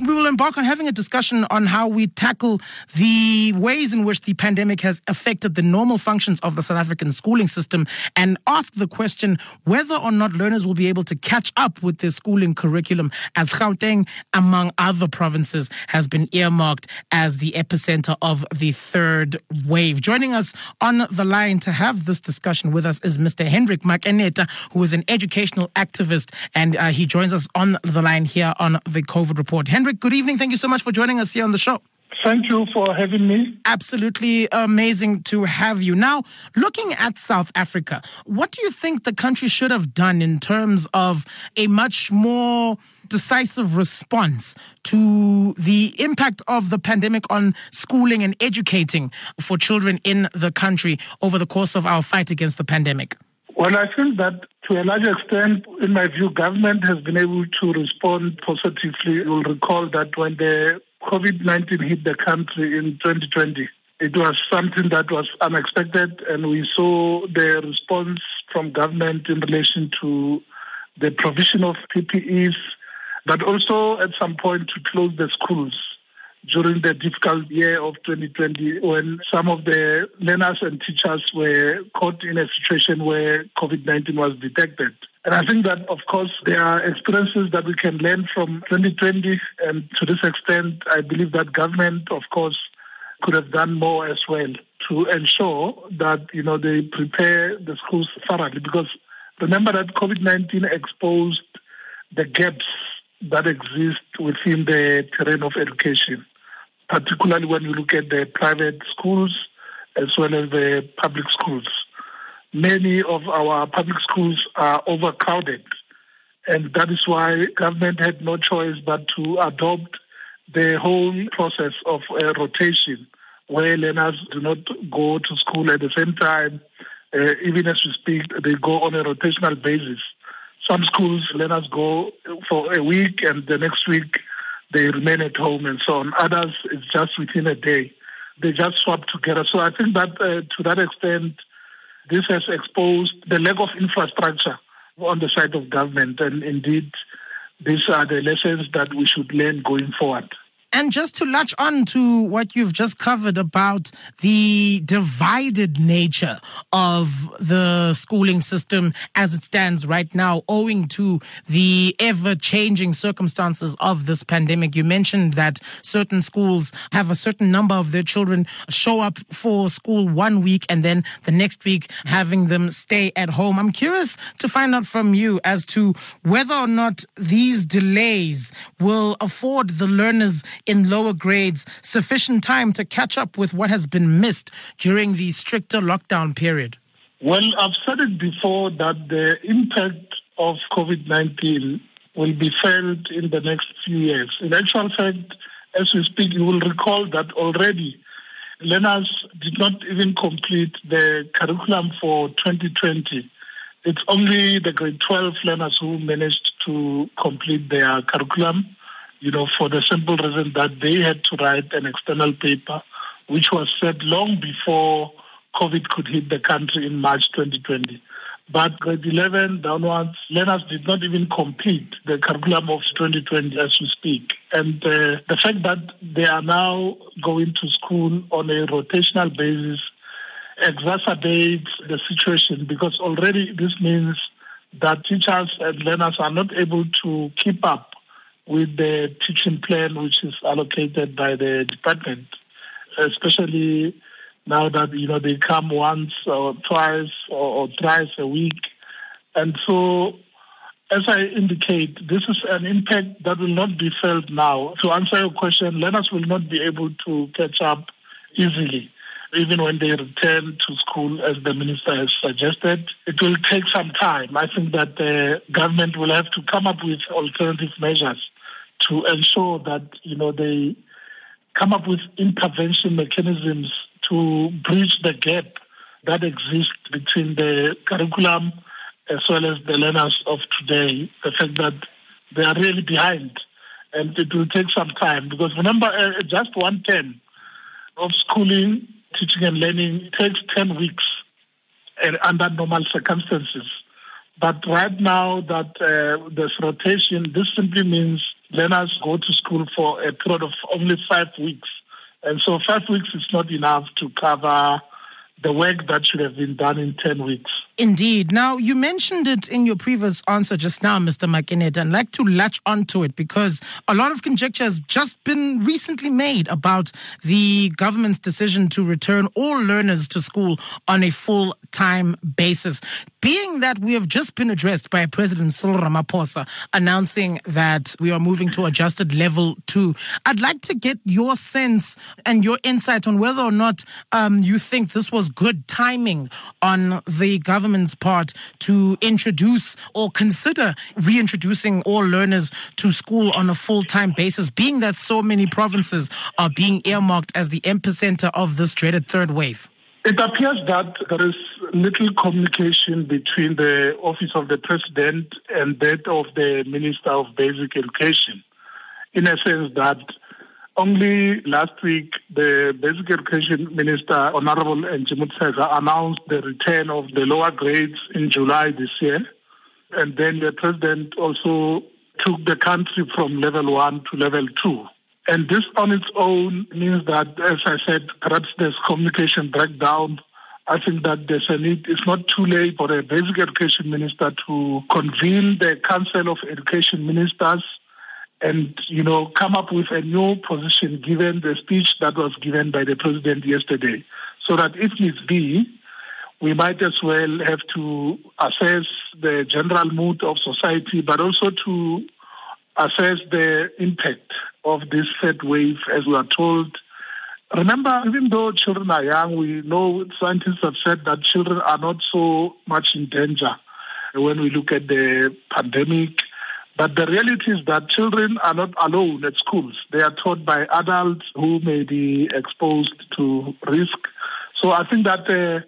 We will embark on having a discussion on how we tackle the ways in which the pandemic has affected the normal functions of the South African schooling system and ask the question whether or not learners will be able to catch up with their schooling curriculum as Gauteng, among other provinces, has been earmarked as the epicenter of the third wave. Joining us on the line to have this discussion with us is Mr. Hendrick Makeneta, who is an educational activist, and uh, he joins us on the line here on the COVID report. Hendrick, good evening. Thank you so much for joining us here on the show. Thank you for having me. Absolutely amazing to have you. Now, looking at South Africa, what do you think the country should have done in terms of a much more decisive response to the impact of the pandemic on schooling and educating for children in the country over the course of our fight against the pandemic? Well, I feel that to a large extent, in my view, government has been able to respond positively. You'll recall that when the COVID-19 hit the country in 2020, it was something that was unexpected and we saw the response from government in relation to the provision of PPEs, but also at some point to close the schools during the difficult year of 2020 when some of the learners and teachers were caught in a situation where COVID-19 was detected. And I think that, of course, there are experiences that we can learn from 2020. And to this extent, I believe that government, of course, could have done more as well to ensure that, you know, they prepare the schools thoroughly. Because remember that COVID-19 exposed the gaps that exist within the terrain of education, particularly when you look at the private schools as well as the public schools. Many of our public schools are overcrowded, and that is why government had no choice but to adopt the whole process of uh, rotation, where learners do not go to school at the same time. Uh, even as we speak, they go on a rotational basis. Some schools, learners go for a week and the next week they remain at home and so on. Others, it's just within a day. They just swap together. So I think that uh, to that extent, this has exposed the lack of infrastructure on the side of government. And indeed, these are the lessons that we should learn going forward. And just to latch on to what you've just covered about the divided nature of the schooling system as it stands right now, owing to the ever changing circumstances of this pandemic. You mentioned that certain schools have a certain number of their children show up for school one week and then the next week having them stay at home. I'm curious to find out from you as to whether or not these delays will afford the learners in lower grades sufficient time to catch up with what has been missed during the stricter lockdown period? Well, I've said it before that the impact of COVID 19 will be felt in the next few years. In actual fact, as we speak, you will recall that already learners did not even complete the curriculum for 2020. It's only the grade 12 learners who managed to complete their curriculum you know, for the simple reason that they had to write an external paper, which was set long before COVID could hit the country in March 2020. But grade 11 downwards, learners did not even complete the curriculum of 2020 as we speak. And uh, the fact that they are now going to school on a rotational basis exacerbates the situation because already this means that teachers and learners are not able to keep up with the teaching plan which is allocated by the department, especially now that you know they come once or twice or, or thrice a week, and so. As I indicate, this is an impact that will not be felt now. To answer your question, learners will not be able to catch up easily even when they return to school, as the minister has suggested. It will take some time. I think that the government will have to come up with alternative measures to ensure that you know they come up with intervention mechanisms to bridge the gap that exists between the curriculum as well as the learners of today. The fact that they are really behind, and it will take some time because remember, uh, just one term of schooling, teaching, and learning takes ten weeks uh, under normal circumstances. But right now that uh, there's rotation, this simply means learners go to school for a period of only five weeks. And so five weeks is not enough to cover the work that should have been done in 10 weeks. Indeed. Now, you mentioned it in your previous answer just now, Mr. Makeneta, and I'd like to latch onto it because a lot of conjecture has just been recently made about the government's decision to return all learners to school on a full time basis. Being that we have just been addressed by President Cyril Ramaphosa announcing that we are moving to adjusted level two, I'd like to get your sense and your insight on whether or not um, you think this was good timing on the government government's part to introduce or consider reintroducing all learners to school on a full time basis, being that so many provinces are being earmarked as the epicenter of this dreaded third wave? It appears that there is little communication between the office of the president and that of the minister of basic education, in a sense that only last week, the Basic Education Minister, Honorable Nzimande announced the return of the lower grades in July this year. And then the President also took the country from level one to level two. And this on its own means that, as I said, perhaps there's communication breakdown. I think that there's a need, it's not too late for a basic education minister to convene the Council of Education Ministers and you know come up with a new position given the speech that was given by the president yesterday. So that if needs be we might as well have to assess the general mood of society but also to assess the impact of this third wave as we are told. Remember even though children are young we know scientists have said that children are not so much in danger when we look at the pandemic but the reality is that children are not alone at schools. They are taught by adults who may be exposed to risk. So I think that the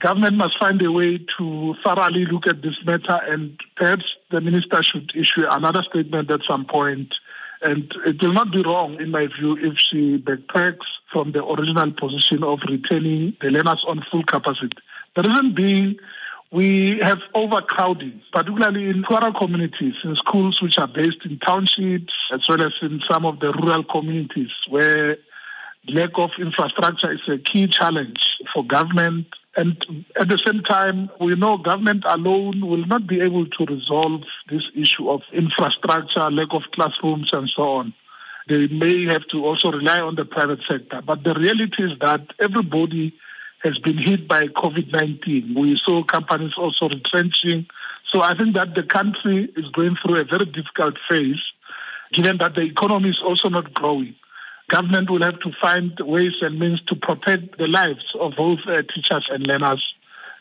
government must find a way to thoroughly look at this matter and perhaps the minister should issue another statement at some point. And it will not be wrong, in my view, if she backtracks from the original position of retaining the learners on full capacity. The reason being we have overcrowding, particularly in poorer communities, in schools which are based in townships, as well as in some of the rural communities where lack of infrastructure is a key challenge for government. And at the same time, we know government alone will not be able to resolve this issue of infrastructure, lack of classrooms, and so on. They may have to also rely on the private sector. But the reality is that everybody has been hit by COVID-19. We saw companies also retrenching. So I think that the country is going through a very difficult phase, given that the economy is also not growing. Government will have to find ways and means to protect the lives of both uh, teachers and learners,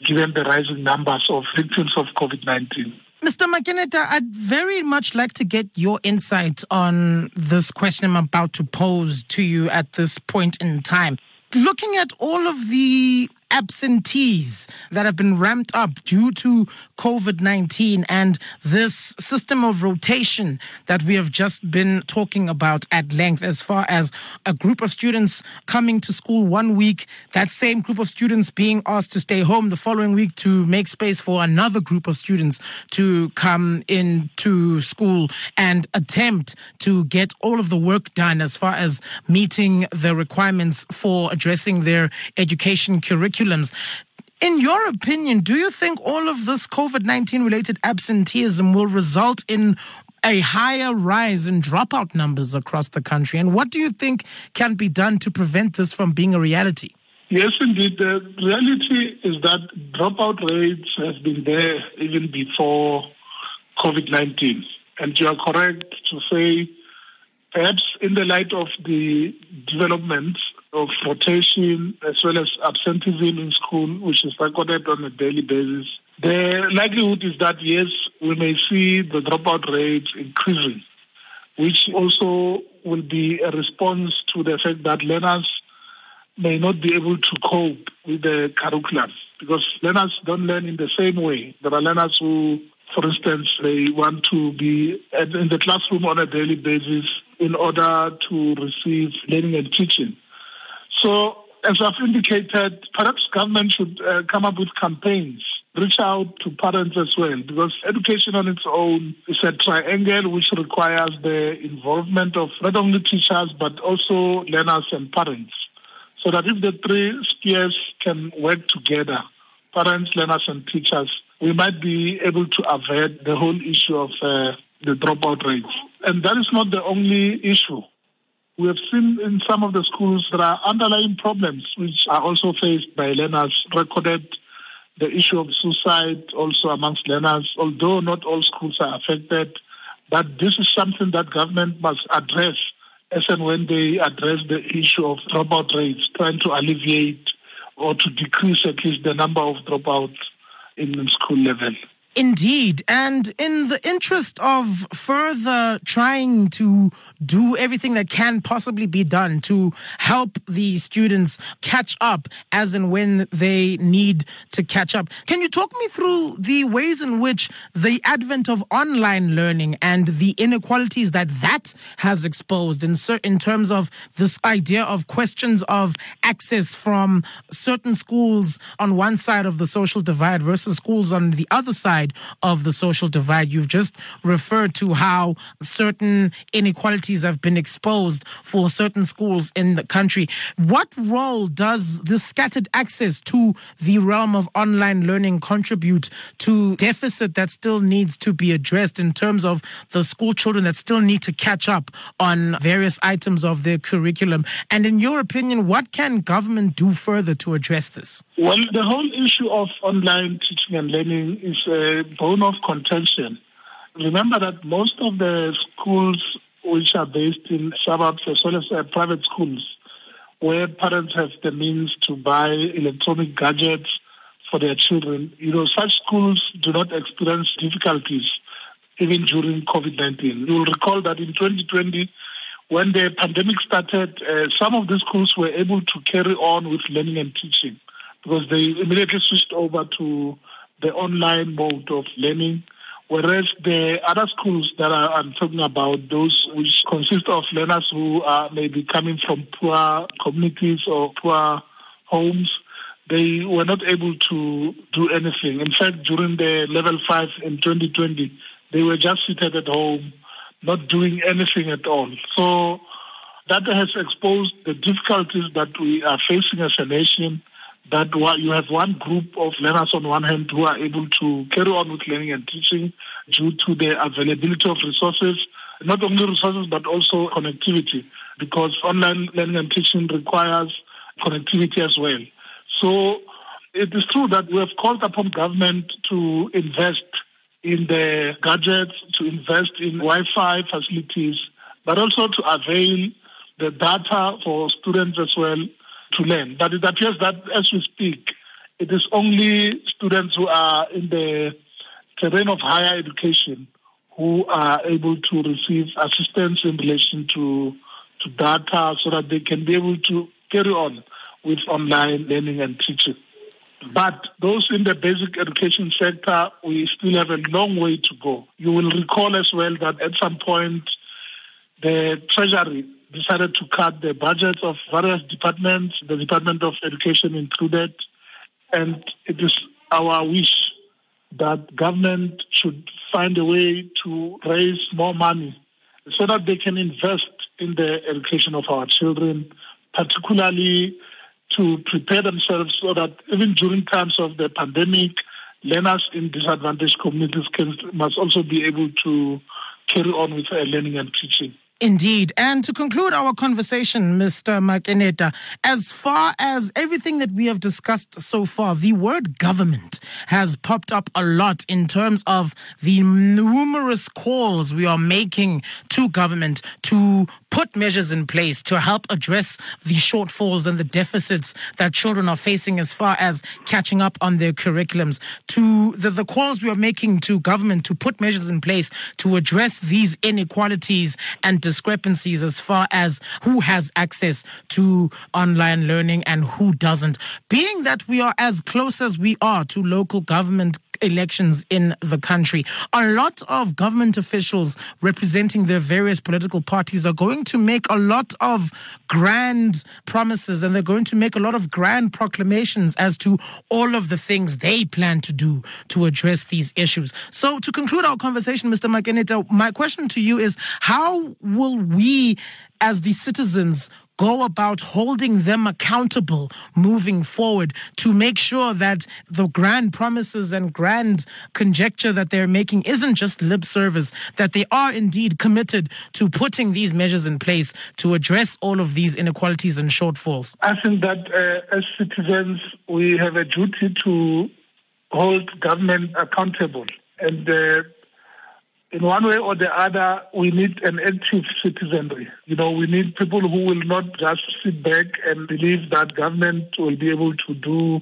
given the rising numbers of victims of COVID-19. Mr. Makeneta, I'd very much like to get your insight on this question I'm about to pose to you at this point in time looking at all of the absentees that have been ramped up due to COVID 19 and this system of rotation that we have just been talking about at length, as far as a group of students coming to school one week, that same group of students being asked to stay home the following week to make space for another group of students to come into school and attempt to get all of the work done as far as meeting the requirements for addressing their education curriculum curriculums. In your opinion, do you think all of this COVID 19 related absenteeism will result in a higher rise in dropout numbers across the country? And what do you think can be done to prevent this from being a reality? Yes, indeed. The reality is that dropout rates have been there even before COVID 19. And you are correct to say, perhaps in the light of the developments of rotation as well as absenteeism in school, which is recorded on a daily basis. The likelihood is that, yes, we may see the dropout rate increasing, which also will be a response to the fact that learners may not be able to cope with the curriculum because learners don't learn in the same way. There are learners who, for instance, they want to be in the classroom on a daily basis in order to receive learning and teaching. So As I've indicated, perhaps government should uh, come up with campaigns reach out to parents as well because education on its own is a triangle which requires the involvement of not only teachers but also learners and parents. So that if the three spheres can work together, parents, learners and teachers, we might be able to avert the whole issue of uh, the dropout rates. And that is not the only issue. We have seen in some of the schools there are underlying problems which are also faced by learners recorded the issue of suicide also amongst learners, although not all schools are affected. But this is something that government must address as and when they address the issue of dropout rates, trying to alleviate or to decrease at least the number of dropouts in school level. Indeed. And in the interest of further trying to do everything that can possibly be done to help the students catch up as and when they need to catch up, can you talk me through the ways in which the advent of online learning and the inequalities that that has exposed in, in terms of this idea of questions of access from certain schools on one side of the social divide versus schools on the other side? Side of the social divide. You've just referred to how certain inequalities have been exposed for certain schools in the country. What role does this scattered access to the realm of online learning contribute to deficit that still needs to be addressed in terms of the school children that still need to catch up on various items of their curriculum? And in your opinion, what can government do further to address this? Well, the whole issue of online teaching and learning is a bone of contention. Remember that most of the schools which are based in suburbs as well as uh, private schools where parents have the means to buy electronic gadgets for their children, you know, such schools do not experience difficulties even during COVID-19. You will recall that in 2020, when the pandemic started, uh, some of the schools were able to carry on with learning and teaching because they immediately switched over to the online mode of learning. Whereas the other schools that I'm talking about, those which consist of learners who are maybe coming from poor communities or poor homes, they were not able to do anything. In fact, during the level five in 2020, they were just seated at home, not doing anything at all. So that has exposed the difficulties that we are facing as a nation that you have one group of learners on one hand who are able to carry on with learning and teaching due to the availability of resources, not only resources but also connectivity, because online learning and teaching requires connectivity as well. So it is true that we have called upon government to invest in the gadgets, to invest in Wi-Fi facilities, but also to avail the data for students as well to learn. But it appears that as we speak, it is only students who are in the terrain of higher education who are able to receive assistance in relation to, to data so that they can be able to carry on with online learning and teaching. But those in the basic education sector, we still have a long way to go. You will recall as well that at some point, the Treasury decided to cut the budgets of various departments, the Department of Education included, and it is our wish that government should find a way to raise more money so that they can invest in the education of our children, particularly to prepare themselves so that even during times of the pandemic, learners in disadvantaged communities can, must also be able to carry on with their learning and teaching. Indeed. And to conclude our conversation, Mr. Makeneta, as far as everything that we have discussed so far, the word government has popped up a lot in terms of the numerous calls we are making to government to put measures in place to help address the shortfalls and the deficits that children are facing as far as catching up on their curriculums. To the, the calls we are making to government to put measures in place to address these inequalities and discrepancies as far as who has access to online learning and who doesn't. Being that we are as close as we are to local government elections in the country. A lot of government officials representing their various political parties are going to make a lot of grand promises and they're going to make a lot of grand proclamations as to all of the things they plan to do to address these issues. So, to conclude our conversation, Mr. Makeneta, my question to you is how will we, as the citizens, go about holding them accountable moving forward to make sure that the grand promises and grand conjecture that they're making isn't just lip service, that they are indeed committed to putting these measures in place to address all of these inequalities and shortfalls? I think that uh, as citizens, we have a duty to hold government accountable. And uh, in one way or the other, we need an active citizenry. You know, we need people who will not just sit back and believe that government will be able to do,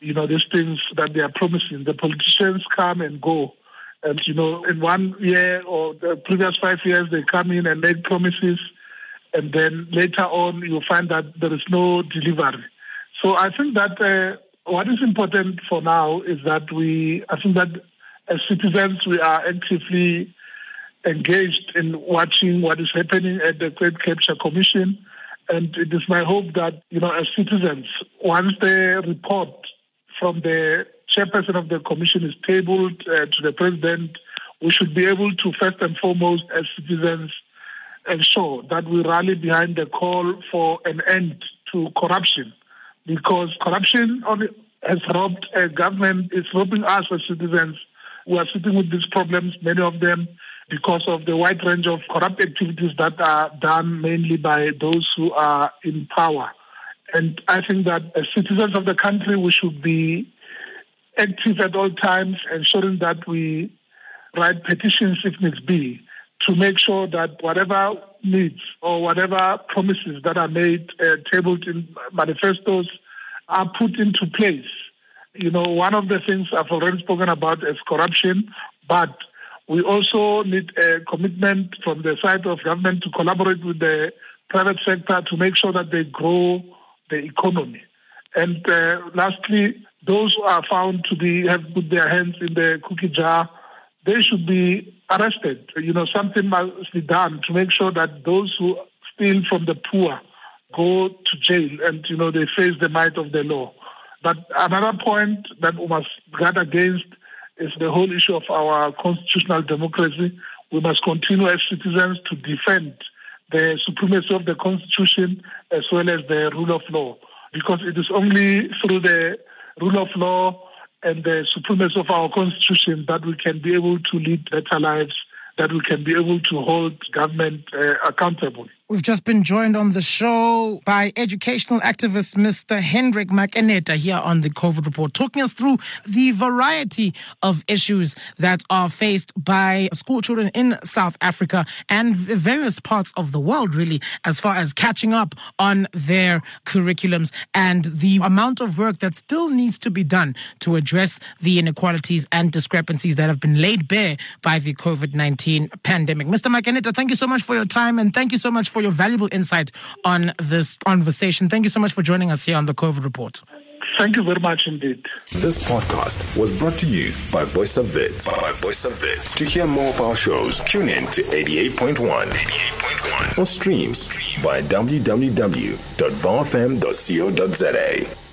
you know, these things that they are promising. The politicians come and go. And, you know, in one year or the previous five years, they come in and make promises. And then later on, you find that there is no delivery. So I think that uh, what is important for now is that we, I think that as citizens, we are actively engaged in watching what is happening at the State Capture Commission. And it is my hope that, you know, as citizens, once the report from the chairperson of the commission is tabled uh, to the president, we should be able to, first and foremost, as citizens, ensure that we rally behind the call for an end to corruption. Because corruption has robbed a government, it's robbing us as citizens who are sitting with these problems, many of them because of the wide range of corrupt activities that are done mainly by those who are in power. And I think that as citizens of the country, we should be active at all times, ensuring that we write petitions if needs be to make sure that whatever needs or whatever promises that are made, uh, tabled in manifestos, are put into place you know, one of the things I've already spoken about is corruption, but we also need a commitment from the side of government to collaborate with the private sector to make sure that they grow the economy. And uh, lastly, those who are found to be have put their hands in the cookie jar, they should be arrested. You know, something must be done to make sure that those who steal from the poor go to jail and, you know, they face the might of the law. But another point that we must guard against is the whole issue of our constitutional democracy. We must continue as citizens to defend the supremacy of the constitution as well as the rule of law. Because it is only through the rule of law and the supremacy of our constitution that we can be able to lead better lives, that we can be able to hold government uh, accountable. We've just been joined on the show by educational activist Mr. Hendrick Makeneta here on the COVID report, talking us through the variety of issues that are faced by school children in South Africa and various parts of the world, really, as far as catching up on their curriculums and the amount of work that still needs to be done to address the inequalities and discrepancies that have been laid bare by the COVID 19 pandemic. Mr. Makeneta, thank you so much for your time and thank you so much for for your valuable insight on this conversation. Thank you so much for joining us here on the COVID Report. Thank you very much indeed. This podcast was brought to you by Voice of Wits. By Voice of Wits. To hear more of our shows, tune in to 88.1, 88.1 or stream via www.vowfm.co.za.